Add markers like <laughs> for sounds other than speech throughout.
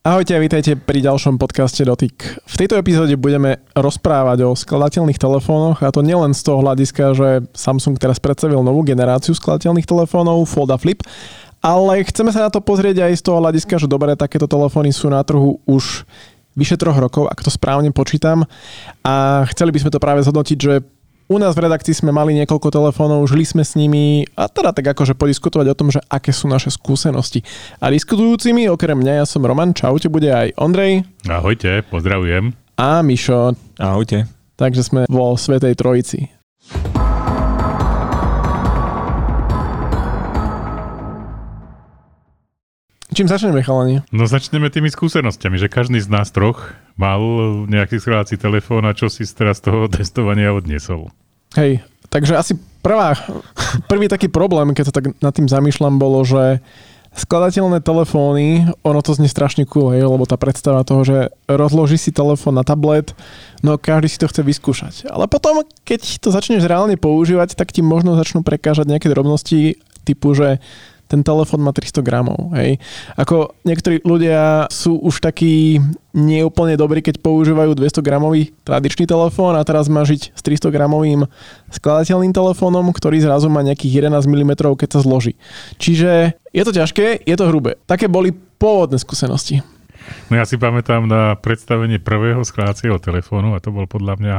Ahojte a vítajte pri ďalšom podcaste Dotyk. V tejto epizóde budeme rozprávať o skladateľných telefónoch a to nielen z toho hľadiska, že Samsung teraz predstavil novú generáciu skladateľných telefónov Fold Flip, ale chceme sa na to pozrieť aj z toho hľadiska, že dobré takéto telefóny sú na trhu už vyše troch rokov, ak to správne počítam. A chceli by sme to práve zhodnotiť, že u nás v redakcii sme mali niekoľko telefónov, žili sme s nimi a teda tak akože podiskutovať o tom, že aké sú naše skúsenosti. A diskutujúcimi, okrem mňa, ja som Roman, čaute, bude aj Ondrej. Ahojte, pozdravujem. A Mišo. Ahojte. Takže sme vo Svetej Trojici. Čím začneme, chalani? No začneme tými skúsenostiami, že každý z nás troch mal nejaký skládací telefón a čo si teraz z toho testovania odniesol. Hej, takže asi prvá, prvý taký problém, keď sa tak nad tým zamýšľam, bolo, že skladateľné telefóny, ono to znie strašne cool, hej, lebo tá predstava toho, že rozloží si telefón na tablet, no každý si to chce vyskúšať. Ale potom, keď to začneš reálne používať, tak ti možno začnú prekážať nejaké drobnosti typu, že ten telefón má 300 gramov. Hej. Ako niektorí ľudia sú už takí neúplne dobrí, keď používajú 200 gramový tradičný telefón a teraz má žiť s 300 gramovým skladateľným telefónom, ktorý zrazu má nejakých 11 mm, keď sa zloží. Čiže je to ťažké, je to hrubé. Také boli pôvodné skúsenosti. No ja si pamätám na predstavenie prvého skladacieho telefónu a to bol podľa mňa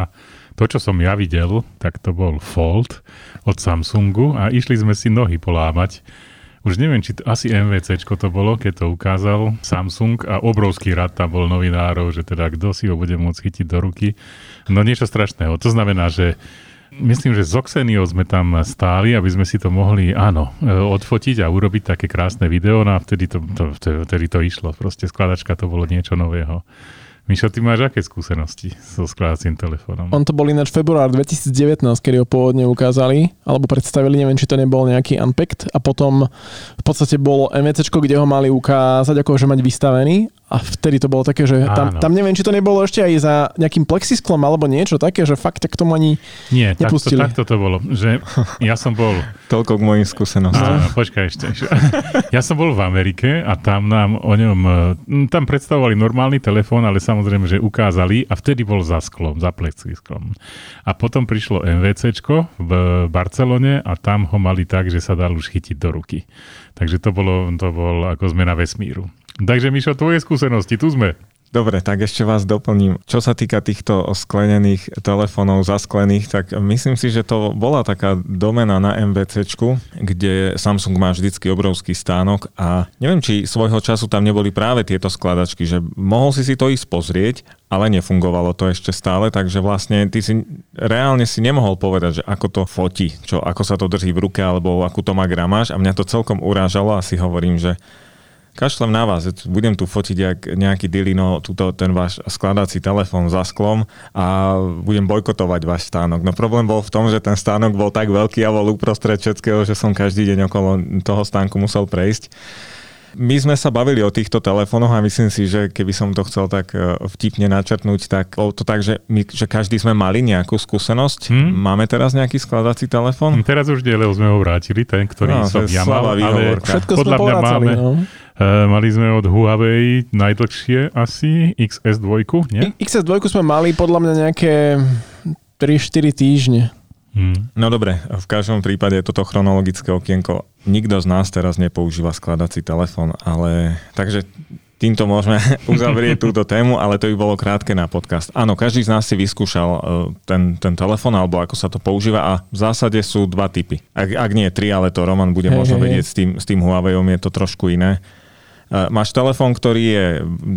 to, čo som ja videl, tak to bol Fold od Samsungu a išli sme si nohy polámať už neviem, či to, asi MVC to bolo, keď to ukázal Samsung a obrovský rad tam bol novinárov, že teda kto si ho bude môcť chytiť do ruky. No niečo strašného. To znamená, že Myslím, že z Oxenio sme tam stáli, aby sme si to mohli, áno, e, odfotiť a urobiť také krásne video, no a vtedy to, to, vtedy to išlo. Proste skladačka to bolo niečo nového. Mišo, ty máš aké skúsenosti so skladacím telefónom? On to bol ináč február 2019, kedy ho pôvodne ukázali, alebo predstavili, neviem, či to nebol nejaký Unpacked a potom v podstate bolo MVC, kde ho mali ukázať, ako že mať vystavený a vtedy to bolo také, že tam, tam neviem, či to nebolo ešte aj za nejakým plexisklom alebo niečo také, že fakt tak tomu ani Nie, nepustili. takto, takto to bolo. Že ja som bol... <laughs> Toľko k mojim skúsenostiam. Áno, počkaj ešte. <laughs> Ja som bol v Amerike a tam nám o ňom... Tam predstavovali normálny telefón, ale samozrejme, že ukázali a vtedy bol za sklom, za plexisklom. A potom prišlo MVCčko v Barcelone a tam ho mali tak, že sa dal už chytiť do ruky. Takže to bolo, to bol ako zmena vesmíru. Takže Mišo, tvoje skúsenosti, tu sme. Dobre, tak ešte vás doplním. Čo sa týka týchto sklenených telefónov zasklených, tak myslím si, že to bola taká domena na MVC, kde Samsung má vždycky obrovský stánok a neviem, či svojho času tam neboli práve tieto skladačky, že mohol si si to ísť pozrieť, ale nefungovalo to ešte stále, takže vlastne ty si reálne si nemohol povedať, že ako to fotí, čo, ako sa to drží v ruke alebo akú to má gramáž a mňa to celkom urážalo a si hovorím, že kašlem na vás, budem tu fotiť jak nejaký dilino, túto, ten váš skladací telefón za sklom a budem bojkotovať váš stánok. No problém bol v tom, že ten stánok bol tak veľký a bol uprostred všetkého, že som každý deň okolo toho stánku musel prejsť. My sme sa bavili o týchto telefónoch a myslím si, že keby som to chcel tak e, vtipne načrtnúť, tak to tak, že, my, že každý sme mali nejakú skúsenosť. Hmm? Máme teraz nejaký skladací telefón? Teraz už diel sme ho vrátili, ten, ktorý no, som ja mal, ale Všetko podľa mňa máme, no. Uh, mali sme od Huawei najdlhšie asi XS2, nie? XS2 sme mali podľa mňa nejaké 3-4 týždne. Hmm. No dobre, v každom prípade toto chronologické okienko. Nikto z nás teraz nepoužíva skladací telefón, ale takže týmto môžeme <laughs> uzavrieť <laughs> túto tému, ale to by bolo krátke na podcast. Áno, každý z nás si vyskúšal uh, ten, ten telefón alebo ako sa to používa a v zásade sú dva typy. Ak, ak nie tri, ale to Roman bude hey, možno hey, vedieť, hey. S, tým, s tým Huaweiom je to trošku iné. Máš telefón, ktorý je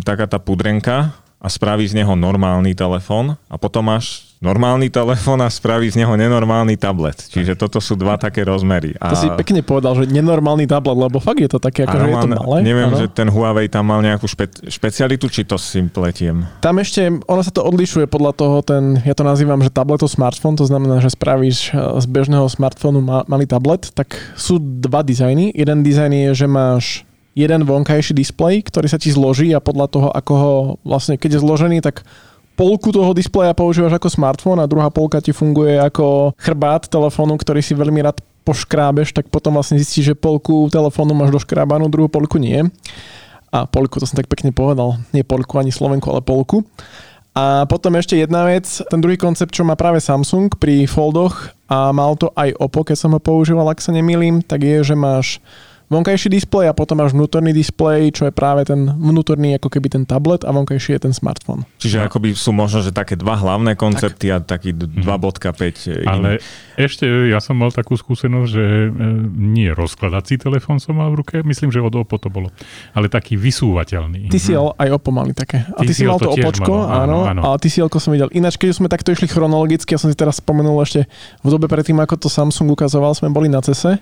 taká tá pudrenka a spraví z neho normálny telefón a potom máš normálny telefón a spraví z neho nenormálny tablet. Čiže toto sú dva také rozmery. A... To si pekne povedal, že nenormálny tablet, lebo fakt je to také, ako že je to malé. Neviem, ano. že ten Huawei tam mal nejakú špe- špecialitu, či to si pletiem. Tam ešte, ono sa to odlišuje podľa toho, ten, ja to nazývam, že tableto smartfón, to znamená, že spravíš eh, z bežného smartfónu malý tablet, tak sú dva dizajny. Jeden dizajn je, že máš jeden vonkajší displej, ktorý sa ti zloží a podľa toho, ako ho vlastne, keď je zložený, tak polku toho displeja používaš ako smartfón a druhá polka ti funguje ako chrbát telefónu, ktorý si veľmi rád poškrábeš, tak potom vlastne zistíš, že polku telefónu máš doškrábanú, druhú polku nie. A Polku, to som tak pekne povedal. Nie Polku ani Slovenku, ale Polku. A potom ešte jedna vec, ten druhý koncept, čo má práve Samsung pri Foldoch a mal to aj Oppo, keď som ho používal, ak sa nemýlim, tak je, že máš vonkajší displej a potom máš vnútorný displej, čo je práve ten vnútorný ako keby ten tablet a vonkajší je ten smartfón. Čiže no. akoby sú možno, že také dva hlavné koncepty tak. a taký 2.5 mm. Ale ešte ja som mal takú skúsenosť, že e, nie rozkladací telefón som mal v ruke, myslím, že od Oppo to bolo, ale taký vysúvateľný. TCL mhm. aj Oppo mali také. A ty si mal to, to Opočko, áno, áno, a TCL som videl. Ináč, keď sme takto išli chronologicky, ja som si teraz spomenul ešte v dobe predtým, ako to Samsung ukazoval, sme boli na CESE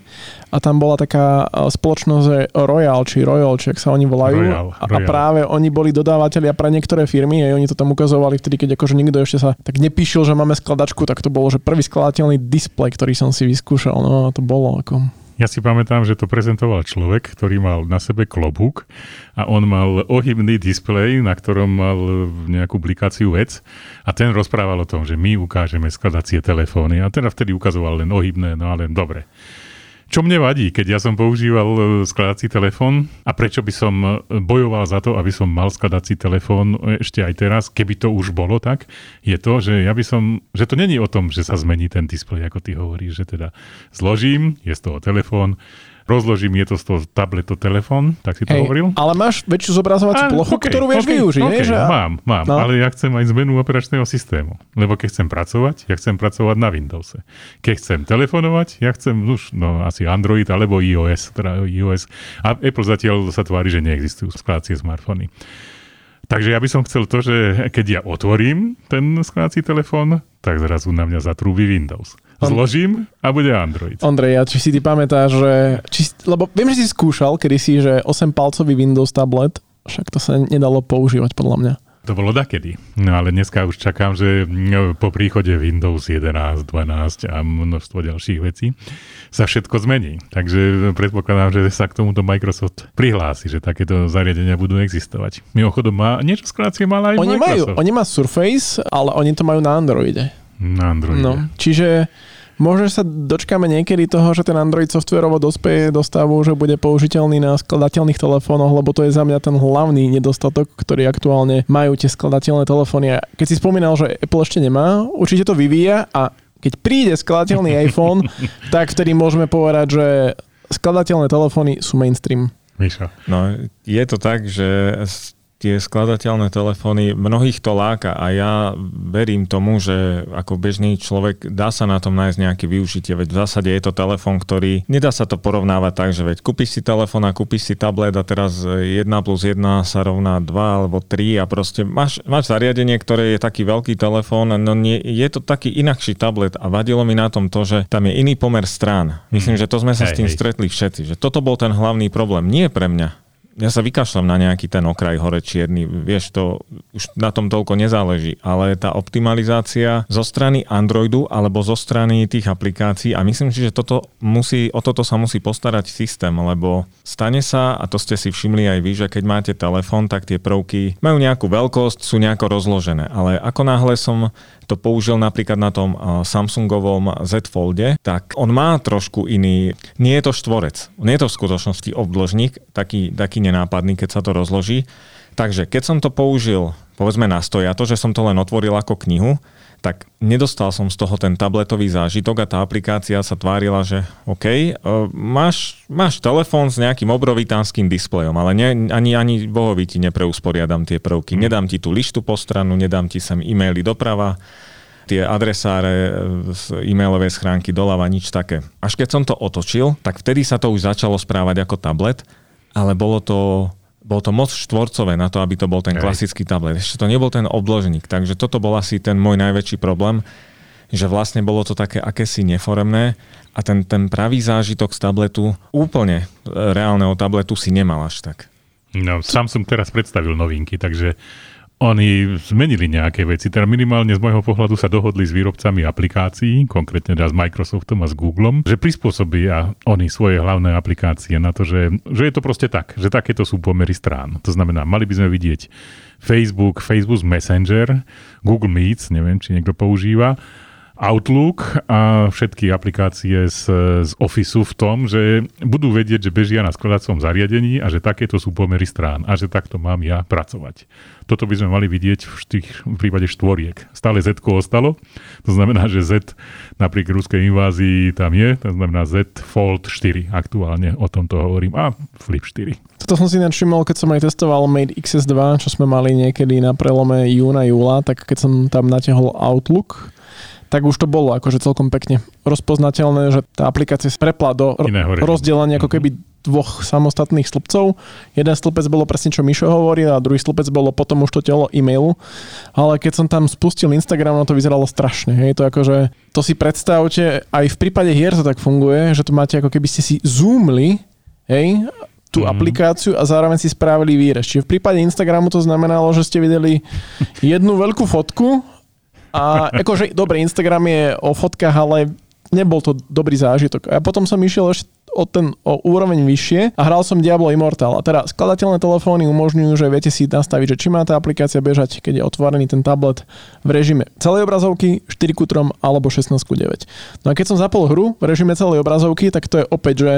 a tam bola taká spoločnosť Royal, či Royal, či ak sa oni volajú. Royal, a, Royal. a práve oni boli dodávateľia pre niektoré firmy, a oni to tam ukazovali vtedy, keď akože nikto ešte sa tak nepíšil, že máme skladačku, tak to bolo, že prvý skladateľný displej, ktorý som si vyskúšal, no to bolo ako... Ja si pamätám, že to prezentoval človek, ktorý mal na sebe klobúk a on mal ohybný displej, na ktorom mal nejakú blikáciu vec a ten rozprával o tom, že my ukážeme skladacie telefóny a teda vtedy ukazoval len ohybné, no ale dobre. Čo mne vadí, keď ja som používal e, skladací telefón a prečo by som e, bojoval za to, aby som mal skladací telefón ešte aj teraz, keby to už bolo tak, je to, že ja by som, že to není o tom, že sa zmení ten displej, ako ty hovoríš, že teda zložím, je z toho telefón, rozložím, je to z toho tabletu telefón, tak si to Hej, hovoril? Ale máš väčšiu zobrazovaciu plochu, okay, ktorú vieš okay, využiť, okay, že? Mám, mám, no. ale ja chcem aj zmenu operačného systému. Lebo keď chcem pracovať, ja chcem pracovať na Windowse. Keď chcem telefonovať, ja chcem už, no asi Android alebo iOS, teda iOS. A Apple zatiaľ sa tvári, že neexistujú skladacie smartfóny. Takže ja by som chcel to, že keď ja otvorím ten skladací telefón, tak zrazu na mňa zatrúbi Windows. Zložím a bude Android. Ondrej, ja či si ty pamätáš, že... Či, lebo viem, že si skúšal kedysi, že 8-palcový Windows tablet, však to sa nedalo používať podľa mňa. To bolo dakedy. No ale dneska už čakám, že no, po príchode Windows 11, 12 a množstvo ďalších vecí sa všetko zmení. Takže predpokladám, že sa k tomuto Microsoft prihlási, že takéto zariadenia budú existovať. Mimochodom, má, niečo skrácie mal aj oni Microsoft. Majú, oni má Surface, ale oni to majú na Androide. Na Androide. No, čiže Možno sa dočkáme niekedy toho, že ten Android softverovo dospeje do stavu, že bude použiteľný na skladateľných telefónoch, lebo to je za mňa ten hlavný nedostatok, ktorý aktuálne majú tie skladateľné telefóny. A keď si spomínal, že Apple ešte nemá, určite to vyvíja a keď príde skladateľný <laughs> iPhone, tak vtedy môžeme povedať, že skladateľné telefóny sú mainstream. Miša. No, je to tak, že tie skladateľné telefóny, mnohých to láka a ja verím tomu, že ako bežný človek dá sa na tom nájsť nejaké využitie, veď v zásade je to telefón, ktorý nedá sa to porovnávať tak, že veď kúpiš si telefón a kúpiš si tablet a teraz 1 plus 1 sa rovná 2 alebo 3 a proste máš, máš zariadenie, ktoré je taký veľký telefón, no nie, je to taký inakší tablet a vadilo mi na tom to, že tam je iný pomer strán. Myslím, mhm. že to sme sa hej, s tým hej. stretli všetci, že toto bol ten hlavný problém. Nie pre mňa ja sa vykašľam na nejaký ten okraj hore čierny, vieš, to už na tom toľko nezáleží, ale tá optimalizácia zo strany Androidu alebo zo strany tých aplikácií a myslím si, že toto musí, o toto sa musí postarať systém, lebo stane sa, a to ste si všimli aj vy, že keď máte telefón, tak tie prvky majú nejakú veľkosť, sú nejako rozložené, ale ako náhle som to použil napríklad na tom Samsungovom Z Folde, tak on má trošku iný, nie je to štvorec, nie je to v skutočnosti obdĺžnik, taký, taký nenápadný, keď sa to rozloží. Takže keď som to použil, povedzme na stojato, že som to len otvoril ako knihu, tak nedostal som z toho ten tabletový zážitok a tá aplikácia sa tvárila, že OK, uh, máš, máš telefón s nejakým obrovitánskym displejom, ale ne, ani, ani bohovi ti nepreusporiadam tie prvky. Mm. Nedám ti tú lištu po stranu, nedám ti sem e-maily doprava, tie adresáre z e-mailovej schránky doľava, nič také. Až keď som to otočil, tak vtedy sa to už začalo správať ako tablet, ale bolo to bolo to moc štvorcové na to, aby to bol ten klasický tablet. Ešte to nebol ten obložník, takže toto bol asi ten môj najväčší problém, že vlastne bolo to také akési neforemné a ten, ten pravý zážitok z tabletu, úplne e, reálneho tabletu si nemal až tak. No, Samsung teraz predstavil novinky, takže oni zmenili nejaké veci, teda minimálne z môjho pohľadu sa dohodli s výrobcami aplikácií, konkrétne teda s Microsoftom a s Googlem, že prispôsobia oni svoje hlavné aplikácie na to, že, že je to proste tak, že takéto sú pomery strán. To znamená, mali by sme vidieť Facebook, Facebook Messenger, Google Meets, neviem, či niekto používa, Outlook a všetky aplikácie z, z Officeu v tom, že budú vedieť, že bežia na skladacom zariadení a že takéto sú pomery strán a že takto mám ja pracovať. Toto by sme mali vidieť v, tých, v prípade štvoriek. Stále Z ostalo, to znamená, že Z napriek ruskej invázii tam je, to znamená Z Fold 4 aktuálne o tomto hovorím a Flip 4. Toto som si všimol, keď som aj testoval Mate XS2, čo sme mali niekedy na prelome júna, júla, tak keď som tam natiahol Outlook, tak už to bolo akože celkom pekne rozpoznateľné, že tá aplikácia prepla do rozdelenia ako mhm. keby dvoch samostatných stĺpcov. Jeden stĺpec bolo presne, čo Mišo hovorí a druhý stĺpec bolo potom už to telo e-mailu. Ale keď som tam spustil Instagram, no to vyzeralo strašne. Hej. To akože, to si predstavte, aj v prípade hier to tak funguje, že to máte ako keby ste si zoomli, hej, tú mm. aplikáciu a zároveň si spravili výrez. Čiže v prípade Instagramu to znamenalo, že ste videli jednu veľkú fotku a akože, dobre, Instagram je o fotkách, ale nebol to dobrý zážitok. A potom som išiel ešte o, ten, o úroveň vyššie a hral som Diablo Immortal. A teda skladateľné telefóny umožňujú, že viete si nastaviť, že či má tá aplikácia bežať, keď je otvorený ten tablet v režime celej obrazovky 4 k 3 alebo 16 k 9. No a keď som zapol hru v režime celej obrazovky, tak to je opäť, že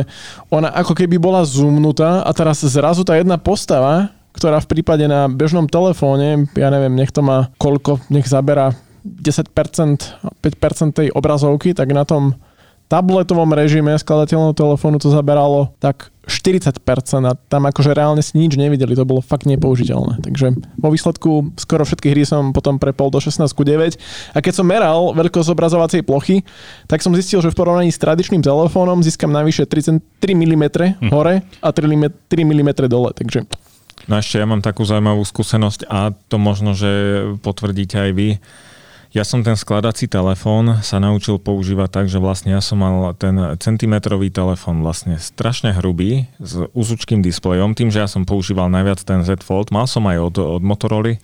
ona ako keby bola zoomnutá a teraz zrazu tá jedna postava, ktorá v prípade na bežnom telefóne, ja neviem, nech to má koľko, nech zabera 10%, 5% tej obrazovky, tak na tom tabletovom režime skladateľného telefónu to zaberalo tak 40% a tam akože reálne si nič nevideli, to bolo fakt nepoužiteľné. Takže vo výsledku skoro všetky hry som potom prepol do 16 9 a keď som meral veľkosť obrazovacej plochy, tak som zistil, že v porovnaní s tradičným telefónom získam navyše 3, 3 mm hore a 3 mm, 3 mm dole, takže No ešte ja mám takú zaujímavú skúsenosť a to možno, že potvrdíte aj vy ja som ten skladací telefón sa naučil používať tak, že vlastne ja som mal ten centimetrový telefón vlastne strašne hrubý s úzučkým displejom, tým, že ja som používal najviac ten Z Fold, mal som aj od, od Motorola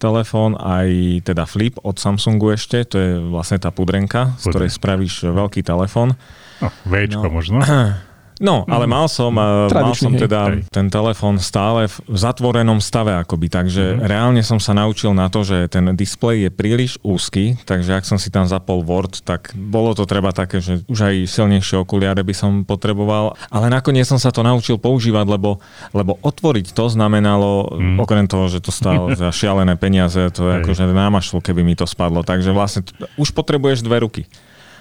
telefón, aj teda Flip od Samsungu ešte, to je vlastne tá pudrenka, z ktorej spravíš veľký telefón. No, Včko no. možno. <clears throat> No, ale mhm. mal som, eh, mal som teda hej. ten telefón stále v zatvorenom stave akoby, takže mm. reálne som sa naučil na to, že ten displej je príliš úzky, takže ak som si tam zapol Word, tak bolo to treba také, že už aj silnejšie okuliare by som potreboval, ale nakoniec som sa to naučil používať, lebo, lebo otvoriť to znamenalo, mm. okrem toho, že to stálo <laughs> za šialené peniaze, to je akože námašlo, keby mi to spadlo, takže vlastne už potrebuješ dve ruky.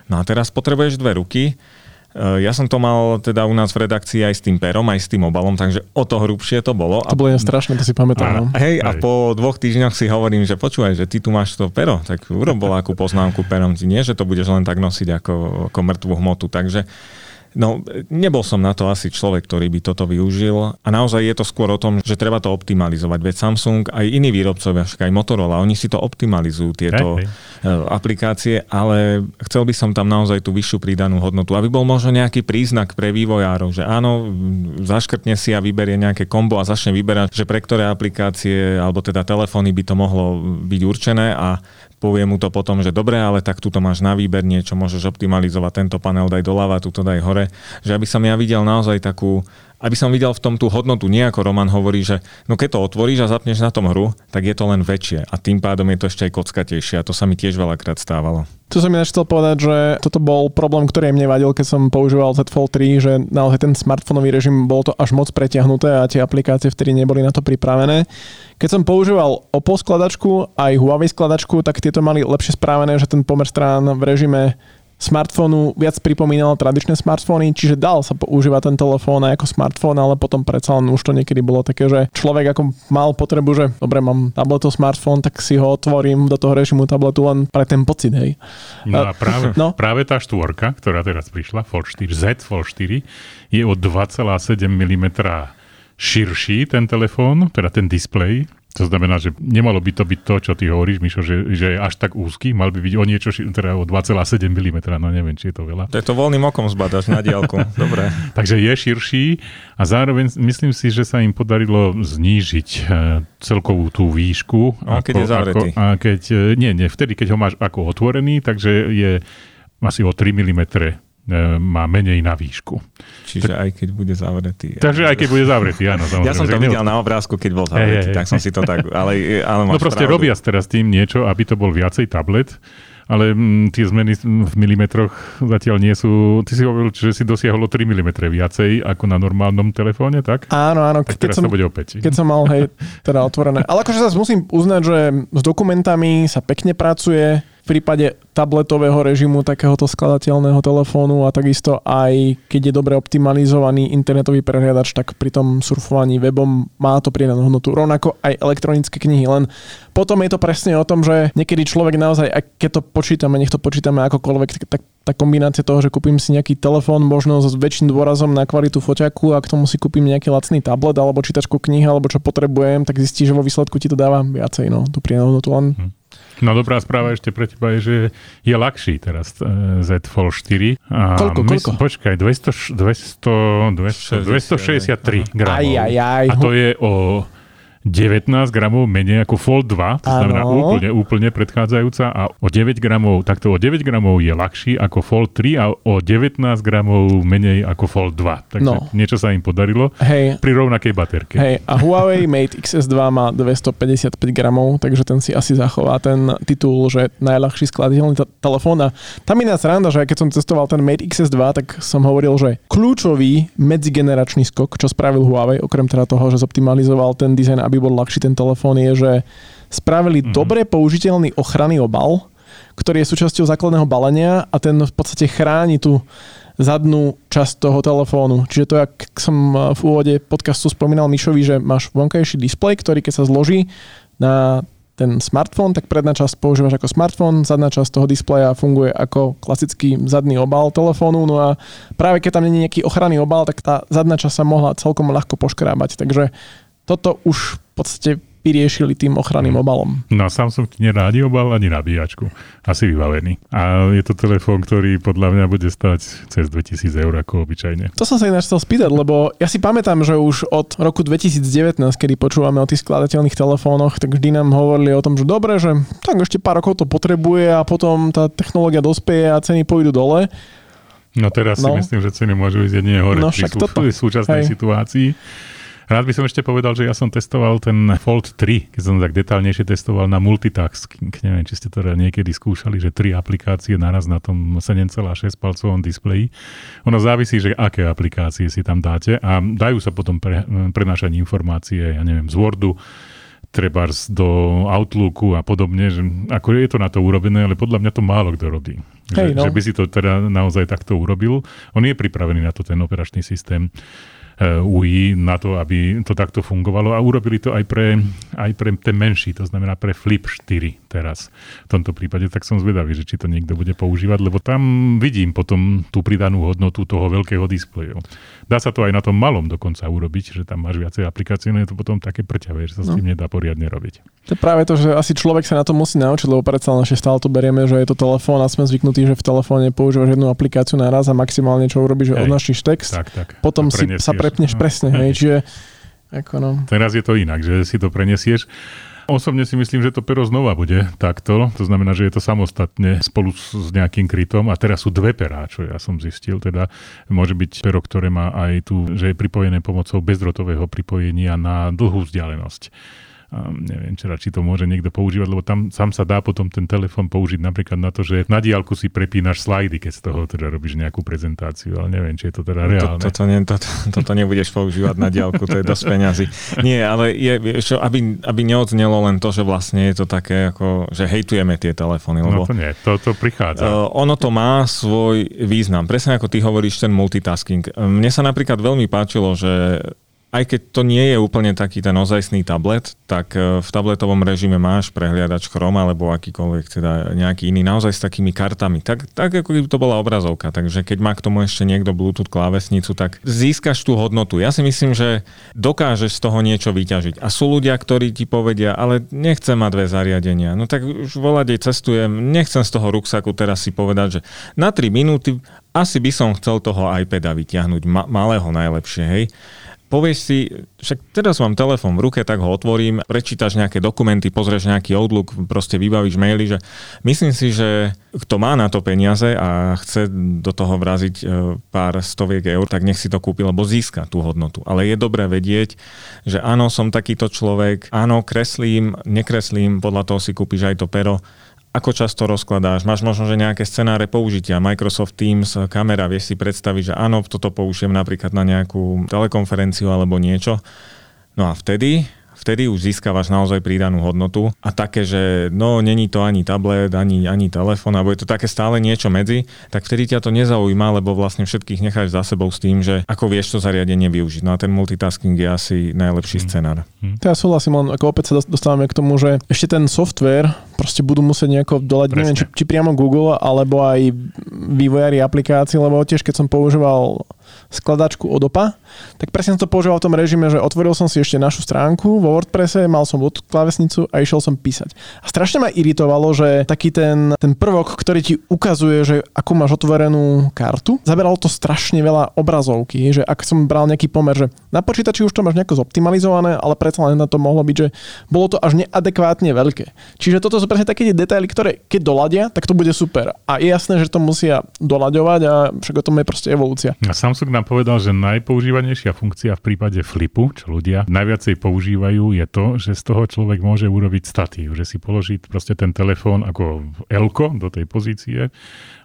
No a teraz potrebuješ dve ruky, ja som to mal teda u nás v redakcii aj s tým perom, aj s tým obalom, takže o to hrubšie to bolo. To bolo strašné, to si pamätám. A, no. hej, a po dvoch týždňoch si hovorím, že počúvaj, že ty tu máš to pero, tak urob akú poznámku perom, nie, že to budeš len tak nosiť ako, ako mŕtvú hmotu. Takže No, nebol som na to asi človek, ktorý by toto využil a naozaj je to skôr o tom, že treba to optimalizovať. Veď Samsung, aj iní výrobcovia, však aj Motorola, oni si to optimalizujú, tieto hey, hey. aplikácie, ale chcel by som tam naozaj tú vyššiu pridanú hodnotu, aby bol možno nejaký príznak pre vývojárov, že áno, zaškrtne si a vyberie nejaké kombo a začne vyberať, že pre ktoré aplikácie alebo teda telefóny by to mohlo byť určené a povie mu to potom, že dobre, ale tak tu máš na výber niečo, môžeš optimalizovať tento panel, daj doľava, tuto daj hore. Že aby som ja videl naozaj takú aby som videl v tom tú hodnotu, nie ako Roman hovorí, že no keď to otvoríš a zapneš na tom hru, tak je to len väčšie a tým pádom je to ešte aj kockatejšie a to sa mi tiež veľakrát stávalo. Tu som ináč chcel povedať, že toto bol problém, ktorý mne vadil, keď som používal Z Fold 3, že naozaj ten smartfónový režim bol to až moc preťahnuté a tie aplikácie vtedy neboli na to pripravené. Keď som používal Oppo skladačku aj Huawei skladačku, tak tieto mali lepšie správené, že ten pomer strán v režime smartfónu viac pripomínal tradičné smartfóny, čiže dal sa používať ten telefón aj ako smartfón, ale potom predsa len už to niekedy bolo také, že človek ako mal potrebu, že dobre, mám tabletu smartfón, tak si ho otvorím do toho režimu tabletu len pre ten pocit, hej. No a práve, <laughs> no. práve tá štvorka, ktorá teraz prišla, Fold 4, Z Fold 4, je o 2,7 mm širší ten telefón, teda ten displej, to znamená, že nemalo by to byť to, čo ty hovoríš, Mišo, že, že je až tak úzky, mal by byť o niečo, teda o 2,7 mm, no neviem, či je to veľa. To je to voľným okom zbadaš na diálku, <laughs> dobre. Takže je širší a zároveň myslím si, že sa im podarilo znížiť e, celkovú tú výšku. A ako, keď je zavretý. Ako, a keď, e, nie, nie, vtedy, keď ho máš ako otvorený, takže je asi o 3 mm má menej na výšku. Čiže tak, aj keď bude zavretý. Takže aj keď bude zavretý, áno. Samozrejme. Ja som to videl na obrázku, keď bol zavretý, hey, tak som si to tak... Ale, ale no proste pravdu. robia teraz tým niečo, aby to bol viacej tablet ale m, tie zmeny v milimetroch zatiaľ nie sú... Ty si hovoril, že si dosiahol 3 mm viacej ako na normálnom telefóne, tak? Áno, áno. Tak keď teraz som, to bude opäť. keď som mal, hej, teda otvorené. Ale akože zase musím uznať, že s dokumentami sa pekne pracuje, v prípade tabletového režimu takéhoto skladateľného telefónu a takisto aj keď je dobre optimalizovaný internetový prehliadač, tak pri tom surfovaní webom má to pridanú hodnotu. Rovnako aj elektronické knihy, len potom je to presne o tom, že niekedy človek naozaj, aj keď to počítame, nech to počítame akokoľvek, tak, tak tá kombinácia toho, že kúpim si nejaký telefón možno s väčším dôrazom na kvalitu foťaku a k tomu si kúpim nejaký lacný tablet alebo čítačku knihy alebo čo potrebujem, tak zistí, že vo výsledku ti to dáva viacej, no, tú pridanú hodnotu len. No dobrá správa ešte pre teba je, že je ľahší teraz e, Z Fold 4. A Koľko, my- koľko? Počkaj, 200, 200, 200, 263 gramov. Aj, aj, aj. A to je o 19 gramov menej ako Fold 2, to znamená Áno. úplne, úplne predchádzajúca a o 9 gramov, takto o 9 gramov je ľahší ako Fold 3 a o 19 gramov menej ako Fold 2. Takže No. niečo sa im podarilo Hej, pri rovnakej baterke. Hej, a Huawei Mate XS2 má 255 gramov, takže ten si asi zachová ten titul, že najľahší skladateľný t- telefón. A tam iná sranda, že keď som testoval ten Mate XS2, tak som hovoril, že kľúčový medzigeneračný skok, čo spravil Huawei, okrem teda toho, že zoptimalizoval ten dizajn, aby bol ľahší ten telefón, je, že spravili Mhm. dobre použiteľný ochranný obal, ktorý je súčasťou základného balenia a ten v podstate chráni tú zadnú časť toho telefónu. Čiže to, jak som v úvode podcastu spomínal Mišovi, že máš vonkajší displej, ktorý keď sa zloží na ten smartfón, tak predná časť používaš ako smartfón, zadná časť toho displeja funguje ako klasický zadný obal telefónu, no a práve keď tam nie je nejaký ochranný obal, tak tá zadná časť sa mohla celkom ľahko poškrábať. Takže toto už podstate vyriešili tým ochranným obalom. No Samsung ti nerádi obal ani nabíjačku. Asi vybavený. A je to telefón, ktorý podľa mňa bude stať cez 2000 eur ako obyčajne. To som sa ináč chcel spýtať, lebo ja si pamätám, že už od roku 2019, kedy počúvame o tých skladateľných telefónoch, tak vždy nám hovorili o tom, že dobre, že tak ešte pár rokov to potrebuje a potom tá technológia dospieje a ceny pôjdu dole. No teraz No. si myslím, že ceny môžu ísť jedine hore No pri však sú, toto. v súčasnej Hej. situácii. Rád by som ešte povedal, že ja som testoval ten Fold 3, keď som tak detálnejšie testoval na multitasking. Neviem, či ste to teda niekedy skúšali, že tri aplikácie naraz na tom 7,6 palcovom displeji. Ono závisí, že aké aplikácie si tam dáte a dajú sa potom pre, prenášať informácie, ja neviem, z Wordu, trebárs do Outlooku a podobne, že ako je to na to urobené, ale podľa mňa to málo kto robí. Hej, že, no. že by si to teda naozaj takto urobil. On je pripravený na to, ten operačný systém UI, na to, aby to takto fungovalo. A urobili to aj pre, aj pre ten menší, to znamená pre Flip 4 teraz v tomto prípade, tak som zvedavý, že či to niekto bude používať, lebo tam vidím potom tú pridanú hodnotu toho veľkého displeju. Dá sa to aj na tom malom dokonca urobiť, že tam máš viacej aplikácií, no je to potom také prťavé, že sa s No. tým nedá poriadne robiť. To je práve to, že asi človek sa na to musí naučiť, lebo predsa len ešte stále to berieme, že je to telefón a sme zvyknutí, že v telefóne používaš jednu aplikáciu naraz a maximálne čo urobíš, že Hej. odnašíš text, Tak, tak. potom si sa prepneš No. presne, hej, čiže ako no. Teraz je to inak, že si to prenesieš. Osobne si myslím, že to pero znova bude takto. To znamená, že je to samostatne spolu s nejakým krytom a teraz sú dve perá, čo ja som zistil. Teda môže byť pero, ktoré má aj tu, že je pripojené pomocou bezdrotového pripojenia na dlhú vzdialenosť. Neviem, či, či to môže niekto používať, lebo tam sám sa dá potom ten telefón použiť napríklad na to, že na diálku si prepínaš slajdy, keď z toho teda robíš nejakú prezentáciu, ale neviem, či je to teda To, reálne. toto, ne, toto, toto nebudeš používať na diálku, to je dosť peňazí. Nie, ale je, čo, aby, aby neodznelo len to, že vlastne je to také, ako, že hejtujeme tie telefóny, No lebo to nie, to, to prichádza. Uh, ono to má svoj význam. Presne ako ty hovoríš, ten multitasking. Mne sa napríklad veľmi páčilo, že aj keď to nie je úplne taký ten ozajstný tablet, tak uh, v tabletovom režime máš prehliadač Chrome alebo akýkoľvek teda nejaký iný, naozaj s takými kartami. Tak, tak ako keby to bola obrazovka. Takže keď má k tomu ešte niekto Bluetooth klávesnicu, tak získaš tú hodnotu. Ja si myslím, že dokážeš z toho niečo vyťažiť. A sú ľudia, ktorí ti povedia, ale nechcem mať dve zariadenia. No tak už volade cestujem, nechcem z toho ruksaku teraz si povedať, že na 3 minúty asi by som chcel toho iPada vyťahnuť, ma- malého najlepšie, hej. Povieš si, však teraz mám telefón v ruke, tak ho otvorím, prečítaš nejaké dokumenty, pozrieš nejaký Outlook, proste vybavíš maily, že myslím si, že kto má na to peniaze a chce do toho vraziť e, pár stoviek eur, tak nech si to kúpi, lebo získa tú hodnotu. Ale je dobré vedieť, že áno, som takýto človek, áno, kreslím, nekreslím, podľa toho si kúpiš aj to pero, ako často rozkladáš, máš možno, že nejaké scenáre použitia, Microsoft Teams, kamera, vieš si predstaviť, že áno, toto použijem napríklad na nejakú telekonferenciu alebo niečo. No a vtedy vtedy už získavaš naozaj pridanú hodnotu a také, že no není to ani tablet, ani, ani telefón, alebo je to také stále niečo medzi, tak vtedy ťa to nezaujíma, lebo vlastne všetkých necháš za sebou s tým, že ako vieš to zariadenie využiť. No a ten multitasking je asi najlepší hmm. scenár. Hmm. Ja súhlasím, len ako opäť sa dostávame k tomu, že ešte ten software proste budú musieť nejako dolať, Presne. neviem, či, či priamo Google, alebo aj vývojári aplikácií, lebo tiež keď som používal skladačku od OPA, tak presne som to používal v tom režime, že otvoril som si ešte našu stránku vo WordPresse, mal som klávesnicu a išiel som písať. A strašne ma iritovalo, že taký ten, ten prvok, ktorý ti ukazuje, že ako máš otvorenú kartu, zaberalo to strašne veľa obrazovky, že ak som bral nejaký pomer, že na počítači už to máš nejako zoptimalizované, ale predsa len na to mohlo byť, že bolo to až neadekvátne veľké. Čiže toto sú presne také detaily, ktoré keď doladia, tak to bude super. A je jasné, že to musia doľaďovať a však o tom je proste evolúcia. A Samsung nám povedal, že najpoužívanejšia funkcia v prípade flipu, čo ľudia najviacej používajú, je to, že z toho človek môže urobiť statív, že si položí proste ten telefón ako elko do tej pozície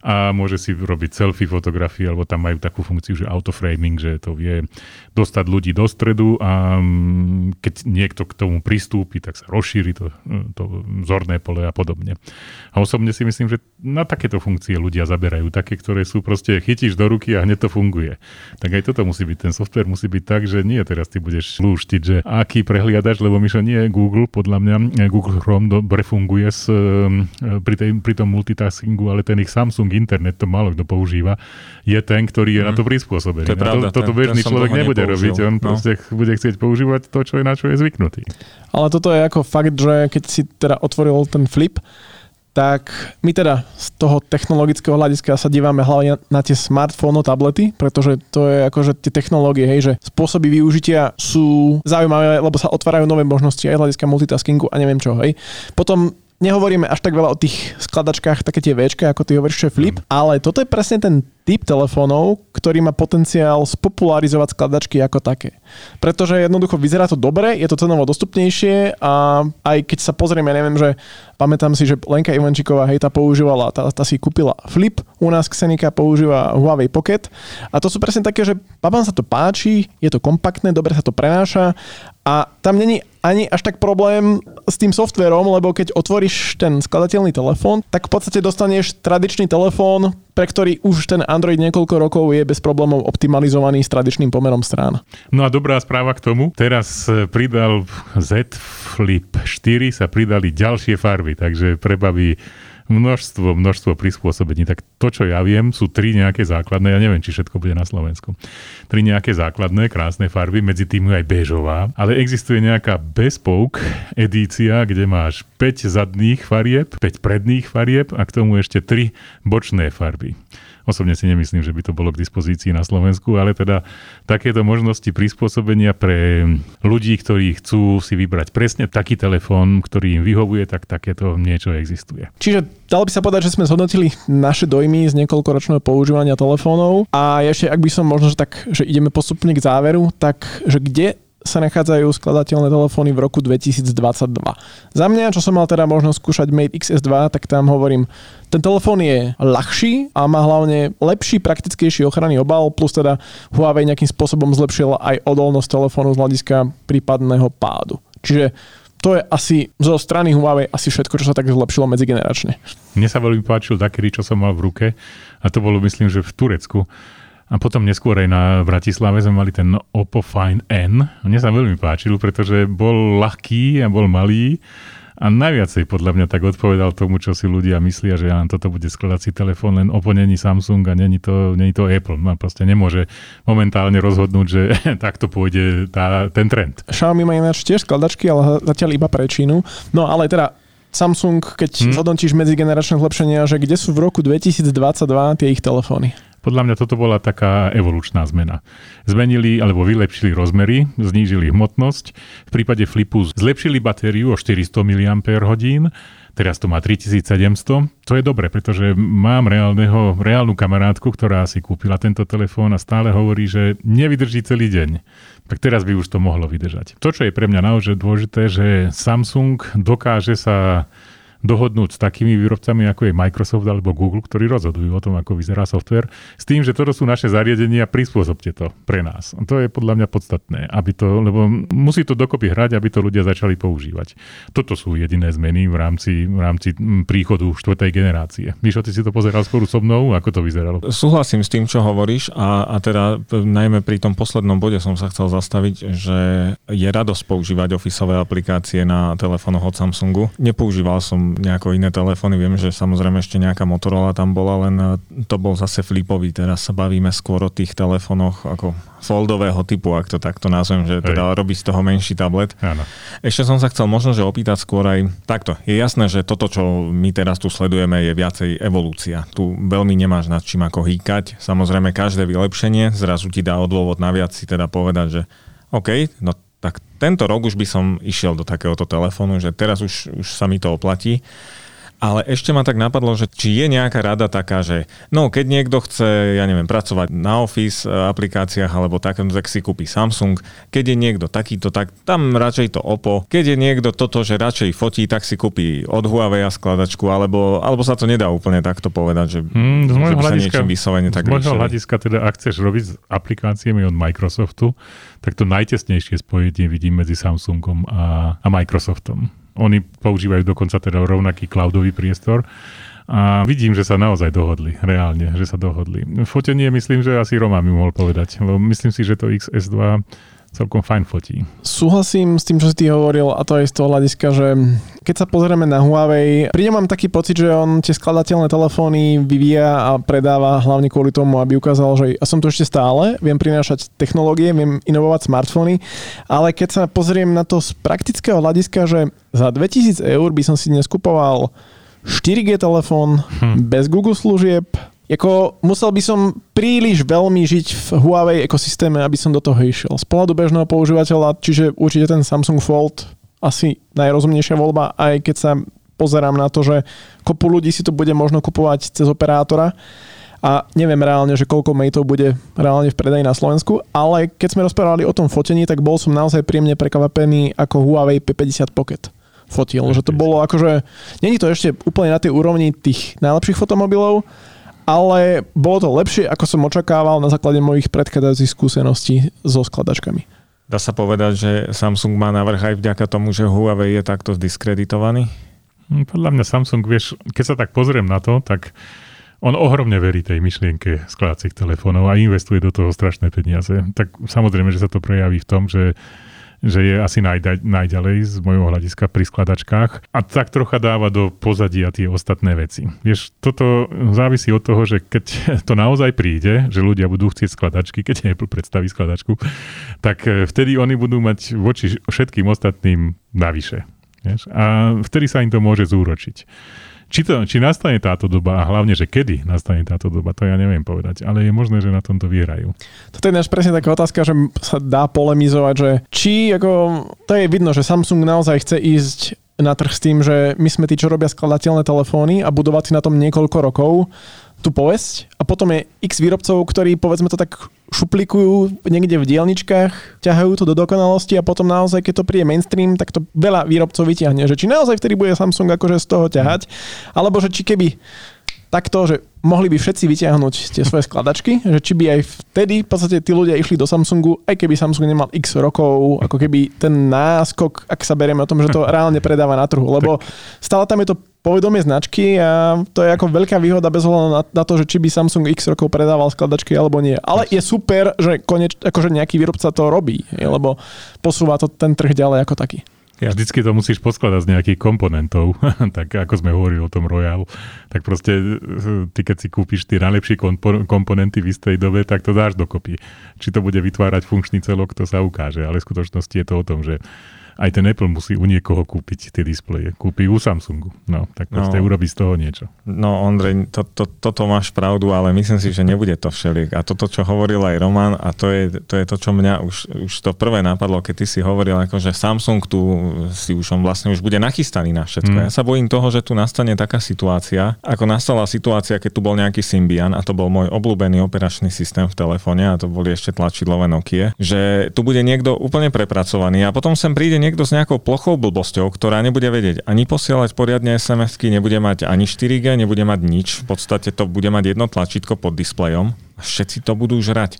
a môže si robiť selfie fotografie, alebo tam majú takú funkciu, že autoframing, že to vie dostať ľudí do stredu a mm, keď niekto k tomu pristúpi, tak sa rozšíri to, to zorné pole a podobne. A osobne si myslím, že na takéto funkcie ľudia zaberajú, také, ktoré sú proste chytíš do ruky a hneď to funguje. Tak aj toto musí byť, ten software musí byť tak, že nie teraz ty budeš lúštiť, že aký prehliadač, lebo myšo nie Google, podľa mňa Google Chrome dobre funguje s, pri, tej, pri tom multitaskingu, ale ten ich Samsung Samsung internet, to málo kto používa, je ten, ktorý je mm. na to mhm. prispôsobený. To je pravda, to, toto bežný človek nebude robiť, on no. proste bude chcieť používať to, čo je na čo je zvyknutý. Ale toto je ako fakt, že keď si teda otvoril ten flip, tak my teda z toho technologického hľadiska sa dívame hlavne na tie smartfóny, tablety, pretože to je akože tie technológie, hej, že spôsoby využitia sú zaujímavé, lebo sa otvárajú nové možnosti aj z hľadiska multitaskingu a neviem čo, hej. Potom nehovoríme až tak veľa o tých skladačkách, také tie Včka, ako ty hovoríš, že flip, mm. ale toto je presne ten typ telefónov, ktorý má potenciál spopularizovať skladačky ako také. Pretože jednoducho vyzerá to dobre, je to cenovo dostupnejšie a aj keď sa pozrieme, neviem, že pamätám si, že Lenka Ivančiková, hej, tá používala, tá, tá si kúpila Flip, u nás Xenika používa Huawei Pocket a to sú presne také, že babám sa to páči, je to kompaktné, dobre sa to prenáša a tam není ani až tak problém s tým softverom, lebo keď otvoríš ten skladateľný telefón, tak v podstate dostaneš tradičný telefón, pre ktorý už ten Android niekoľko rokov je bez problémov optimalizovaný s tradičným pomerom strán. No a dobrá správa k tomu. Teraz e, pridal Z Flip 4 sa pridali ďalšie farby, takže prebaví množstvo, množstvo prispôsobení. Tak to, čo ja viem, sú tri nejaké základné, ja neviem, či všetko bude na Slovensku. Tri nejaké základné, krásne farby, medzi tým aj bežová, ale existuje nejaká bespoke edícia, kde máš 5 zadných farieb, 5 predných farieb a k tomu ešte 3 bočné farby. Osobne si nemyslím, že by to bolo k dispozícii na Slovensku, ale teda takéto možnosti prispôsobenia pre ľudí, ktorí chcú si vybrať presne taký telefón, ktorý im vyhovuje, tak takéto niečo existuje. Čiže dalo by sa povedať, že sme zhodnotili naše dojmy z niekoľkoročného používania telefónov a ešte ak by som možno, že tak, že ideme postupne k záveru, tak že kde sa nachádzajú skladateľné telefóny v roku 2022. Za mňa, čo som mal teda možnosť skúšať Mate XS2, tak tam hovorím, ten telefón je ľahší a má hlavne lepší, praktickejší ochranný obal, plus teda Huawei nejakým spôsobom zlepšila aj odolnosť telefónu z hľadiska prípadného pádu. Čiže to je asi zo strany Huawei asi všetko, čo sa tak zlepšilo medzigeneračne. Mne sa veľmi páčil taký, čo som mal v ruke a to bolo myslím, že v Turecku a potom neskôr aj na Bratislave sme mali ten Oppo Find N. Mne sa veľmi páčil, pretože bol ľahký a bol malý a najviacej podľa mňa tak odpovedal tomu, čo si ľudia myslia, že ja, toto bude skladací telefón, len Oppo není Samsung a není to, není to Apple. Man proste nemôže momentálne rozhodnúť, že <laughs> takto pôjde tá, ten trend. Xiaomi má ináč tiež skladačky, ale zatiaľ iba pre Čínu. No ale teda Samsung, keď hmm. zhodnotíš medzigeneračné zlepšenia, že kde sú v roku 2022 tie ich telefóny? Podľa mňa toto bola taká evolučná zmena. Zmenili alebo vylepšili rozmery, znížili hmotnosť. V prípade flipu zlepšili batériu o 400 mAh, teraz to má 3700. To je dobre, pretože mám reálneho, reálnu kamarátku, ktorá si kúpila tento telefón a stále hovorí, že nevydrží celý deň. Tak teraz by už to mohlo vydržať. To, čo je pre mňa naozaj dôležité, že Samsung dokáže sa dohodnúť s takými výrobcami, ako je Microsoft alebo Google, ktorí rozhodujú o tom, ako vyzerá software, s tým, že toto sú naše zariadenia, prispôsobte to pre nás. To je podľa mňa podstatné, aby to, lebo musí to dokopy hrať, aby to ľudia začali používať. Toto sú jediné zmeny v rámci, v rámci príchodu štvrtej generácie. Mišo, ty si to pozeral skôr so mnou, ako to vyzeralo? Súhlasím s tým, čo hovoríš a, a teda najmä pri tom poslednom bode som sa chcel zastaviť, že je radosť používať ofisové aplikácie na telefónoch od Samsungu. Nepoužíval som nejako iné telefóny, viem, že samozrejme ešte nejaká Motorola tam bola, len to bol zase flipový. Teraz sa bavíme skôr o tých telefónoch ako foldového typu, ak to takto nazvem, že teda Hej. robí z toho menší tablet. Áno. Ešte som sa chcel možno, že opýtať skôr aj takto. Je jasné, že toto, čo my teraz tu sledujeme, je viacej evolúcia. Tu veľmi nemáš nad čím ako hýkať. Samozrejme, každé vylepšenie zrazu ti dá odôvod naviac si teda povedať, že OK, no tak tento rok už by som išiel do takéhoto telefónu, že teraz už, už sa mi to oplatí. Ale ešte ma tak napadlo, že či je nejaká rada taká, že no keď niekto chce, ja neviem, pracovať na Office e, aplikáciách alebo tak, tak si kúpi Samsung. Keď je niekto takýto, tak tam radšej to Oppo. Keď je niekto toto, že radšej fotí, tak si kúpi od Huawei skladačku, alebo, alebo sa to nedá úplne takto povedať, že, hmm, z že by sa vyslovene tak Z môjho hľadiska teda, ak chceš robiť s aplikáciami od Microsoftu, tak to najtesnejšie spojenie vidím medzi Samsungom a, a Microsoftom. Oni používajú dokonca teda rovnaký cloudový priestor. A vidím, že sa naozaj dohodli, reálne, že sa dohodli. Fotenie myslím, že asi Roma mi mohol povedať, lebo myslím si, že to XS2 celkom fajn fotí. Súhlasím s tým, čo si ty hovoril a to je z toho hľadiska, že keď sa pozrieme na Huawei, príde mám taký pocit, že on tie skladateľné telefóny vyvíja a predáva hlavne kvôli tomu, aby ukázal, že ja som tu ešte stále, viem prinášať technológie, viem inovovať smartfóny, ale keď sa pozriem na to z praktického hľadiska, že za 2000 eur by som si dnes kupoval 4G telefón hm. bez Google služieb, Jako, musel by som príliš veľmi žiť v Huawei ekosystéme, aby som do toho išiel. Z pohľadu bežného používateľa, čiže určite ten Samsung Fold asi najrozumnejšia voľba, aj keď sa pozerám na to, že kopu ľudí si to bude možno kupovať cez operátora. A neviem reálne, že koľko mateov bude reálne v predaji na Slovensku, ale keď sme rozprávali o tom fotení, tak bol som naozaj príjemne prekvapený ako Huawei P50 Pocket fotil, že to bolo akože, není to ešte úplne na tej úrovni tých najlepších fotomobilov, ale bolo to lepšie, ako som očakával na základe mojich predchádzajúcich skúseností so skladačkami. Dá sa povedať, že Samsung má navrh aj vďaka tomu, že Huawei je takto diskreditovaný? Hm, podľa mňa Samsung, vieš, keď sa tak pozriem na to, tak on ohromne verí tej myšlienke skladacích telefónov a investuje do toho strašné peniaze. Tak samozrejme, že sa to prejaví v tom, že že je asi najda, najďalej z môjho hľadiska pri skladačkách a tak trocha dáva do pozadia tie ostatné veci. Vieš, toto závisí od toho, že keď <laughs> to naozaj príde, že ľudia budú chcieť skladačky, keď Apple predstaví skladačku, tak eh, vtedy oni budú mať voči všetkým ostatným navyše. Vieš? A vtedy sa im to môže zúročiť. Či, to, či nastane táto doba a hlavne, že kedy nastane táto doba, to ja neviem povedať, ale je možné, že na tomto vyhrajú. Toto je náš presne taká otázka, že sa dá polemizovať, že či ako, to je vidno, že Samsung naozaj chce ísť na trh s tým, že my sme tí, čo robia skladateľné telefóny a budovať si na tom niekoľko rokov tú povesť a potom je x výrobcov, ktorí povedzme to tak šuplikujú niekde v dielničkách, ťahajú to do dokonalosti a potom naozaj, keď to príde mainstream, tak to veľa výrobcov vyťahne. Že či naozaj vtedy bude Samsung akože z toho ťahať, alebo že či keby takto, že mohli by všetci vyťahnuť tie svoje skladačky, že či by aj vtedy v podstate tí ľudia išli do Samsungu, aj keby Samsung nemal x rokov, ako keby ten náskok, ak sa berieme o tom, že to <laughs> reálne predáva na trhu, lebo stále tam je to povedomie značky a to je ako veľká výhoda bez ohľadu na, na to, že či by Samsung x rokov predával skladačky alebo nie. Ale je super, že koneč, akože nejaký výrobca to robí, lebo posúva to ten trh ďalej ako taký. Ja. Vždycky to musíš poskladať z nejakých komponentov, <laughs> tak ako sme hovorili o tom Royal, tak proste e, ty keď si kúpiš tie najlepšie komponenty v istej dobe, tak to dáš dokopy. Či to bude vytvárať funkčný celok, to sa ukáže, ale v skutočnosti je to o tom, že aj ten Apple musí u niekoho kúpiť tie displeje. Kúpi u Samsungu. No, tak proste no, urobí z toho niečo. No, Ondrej, to, to, toto máš pravdu, ale myslím si, že nebude to všeliek. A toto, čo hovoril aj Roman, a to je to, je to čo mňa už, už to prvé napadlo, keď ty si hovoril, ako že Samsung tu si už on vlastne už bude nachystaný na všetko. Mm. Ja sa bojím toho, že tu nastane taká situácia, ako nastala situácia, keď tu bol nejaký Symbian, a to bol môj obľúbený operačný systém v telefóne, a to boli ešte tlačidlové Nokia, že tu bude niekto úplne prepracovaný a potom sem príde niekto niekto s nejakou plochou blbosťou, ktorá nebude vedieť ani posielať poriadne SMS-ky, nebude mať ani 4G, nebude mať nič. V podstate to bude mať jedno tlačítko pod displejom. Všetci to budú žrať.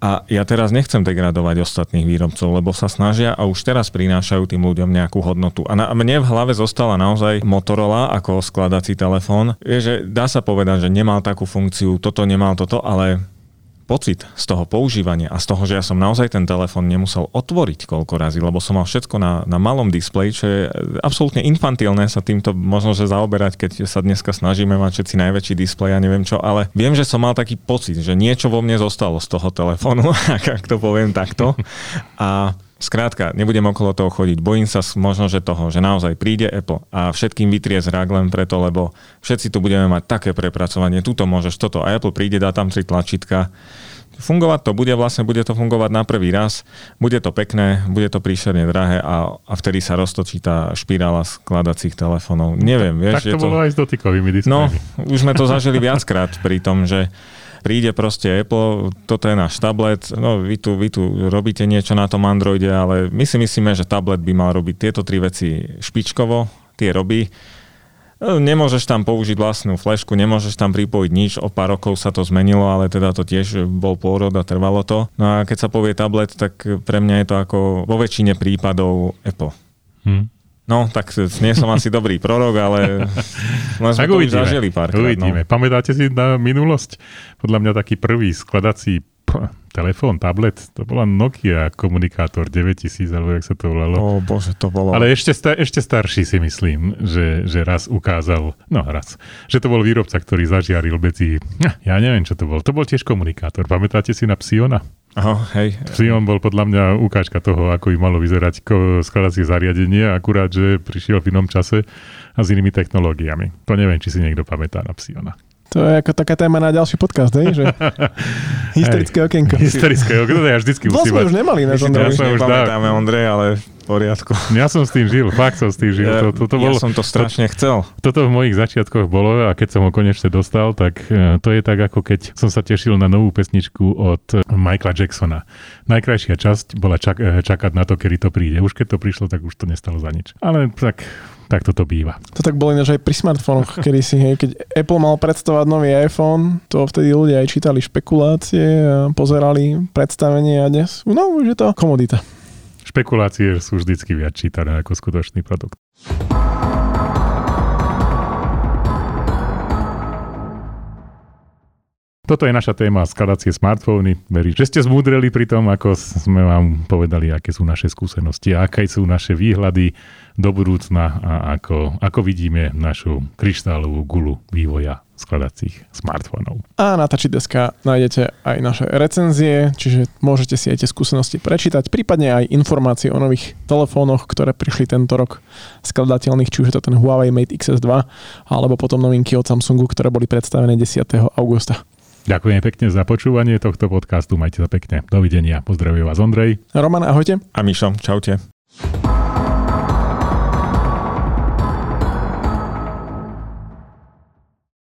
A ja teraz nechcem degradovať ostatných výrobcov, lebo sa snažia a už teraz prinášajú tým ľuďom nejakú hodnotu. A na mne v hlave zostala naozaj Motorola ako skladací telefón. Je, že dá sa povedať, že nemal takú funkciu, toto nemal toto, ale pocit z toho používania a z toho, že ja som naozaj ten telefón nemusel otvoriť koľko razy, lebo som mal všetko na, na malom displeji, čo je absolútne infantilné sa týmto možno, že zaoberať, keď sa dneska snažíme mať všetci najväčší displej a neviem čo, ale viem, že som mal taký pocit, že niečo vo mne zostalo z toho telefónu, <laughs> ak to poviem takto. A Skrátka, nebudem okolo toho chodiť. Bojím sa možno, že toho, že naozaj príde Apple a všetkým vytrie zrak len preto, lebo všetci tu budeme mať také prepracovanie, tuto môžeš toto a Apple príde, dá tam tri tlačítka. Fungovať to bude, vlastne bude to fungovať na prvý raz, bude to pekné, bude to príšerne drahé a, a vtedy sa roztočí tá špirála skladacích telefónov. Neviem, vieš. Tak to, to bolo aj s dotykovými displejmi. No, už sme to zažili viackrát pri tom, že príde proste Apple, toto je náš tablet, no vy tu, vy tu robíte niečo na tom Androide, ale my si myslíme, že tablet by mal robiť tieto tri veci špičkovo, tie robí. No, nemôžeš tam použiť vlastnú flešku, nemôžeš tam pripojiť nič, o pár rokov sa to zmenilo, ale teda to tiež bol pôrod a trvalo to. No a keď sa povie tablet, tak pre mňa je to ako vo väčšine prípadov Apple. Hmm. No, tak nie som asi dobrý prorok, ale <laughs> len sme tak to uvidíme, zažili párkrát. No. Uvidíme. No. Pamätáte si na minulosť? Podľa mňa taký prvý skladací telefón, tablet, to bola Nokia komunikátor 9000, alebo jak sa to volalo. O bože, to bolo... Ale ešte, sta- ešte starší si myslím, že, že raz ukázal, no raz, že to bol výrobca, ktorý zažiaril medzi, ja neviem, čo to bol, to bol tiež komunikátor. Pamätáte si na Psiona? Aha, hej. Sion bol podľa mňa ukážka toho, ako by malo vyzerať skladacie zariadenie, akurát, že prišiel v inom čase a s inými technológiami. To neviem, či si niekto pamätá na Psiona. To je ako taká téma na ďalší podcast, hej? Že... <laughs> Historické okienko. Historické okienko, to ja vždycky musím mať. už nemali na Ondrej. Ja už nepamätáme, Ondrej, ale poriadku. Ja som s tým žil, fakt som s tým žil. Ja, to, to, to bolo, ja som to strašne to, chcel. Toto v mojich začiatkoch bolo a keď som ho konečne dostal, tak e, to je tak, ako keď som sa tešil na novú pesničku od Michaela Jacksona. Najkrajšia časť bola čak, e, čakať na to, kedy to príde. Už keď to prišlo, tak už to nestalo za nič. Ale tak tak toto býva. To tak bolo ináč aj pri smartfónoch, <laughs> kedy si, hej, keď Apple mal predstavovať nový iPhone, to vtedy ľudia aj čítali špekulácie a pozerali predstavenie a dnes, no už je to komodita špekulácie sú vždycky viac čítané ako skutočný produkt. Toto je naša téma skladacie smartfóny. Verím, že ste zmúdreli pri tom, ako sme vám povedali, aké sú naše skúsenosti, aké sú naše výhľady do budúcna a ako, ako vidíme našu kryštálovú gulu vývoja skladacích smartfónov. A na Tačideska nájdete aj naše recenzie, čiže môžete si aj tie skúsenosti prečítať, prípadne aj informácie o nových telefónoch, ktoré prišli tento rok skladateľných, či už je to ten Huawei Mate XS2, alebo potom novinky od Samsungu, ktoré boli predstavené 10. augusta. Ďakujem pekne za počúvanie tohto podcastu. Majte sa pekne. Dovidenia. Pozdravuje vás Ondrej. Roman, ahojte. A Mišo, čaute.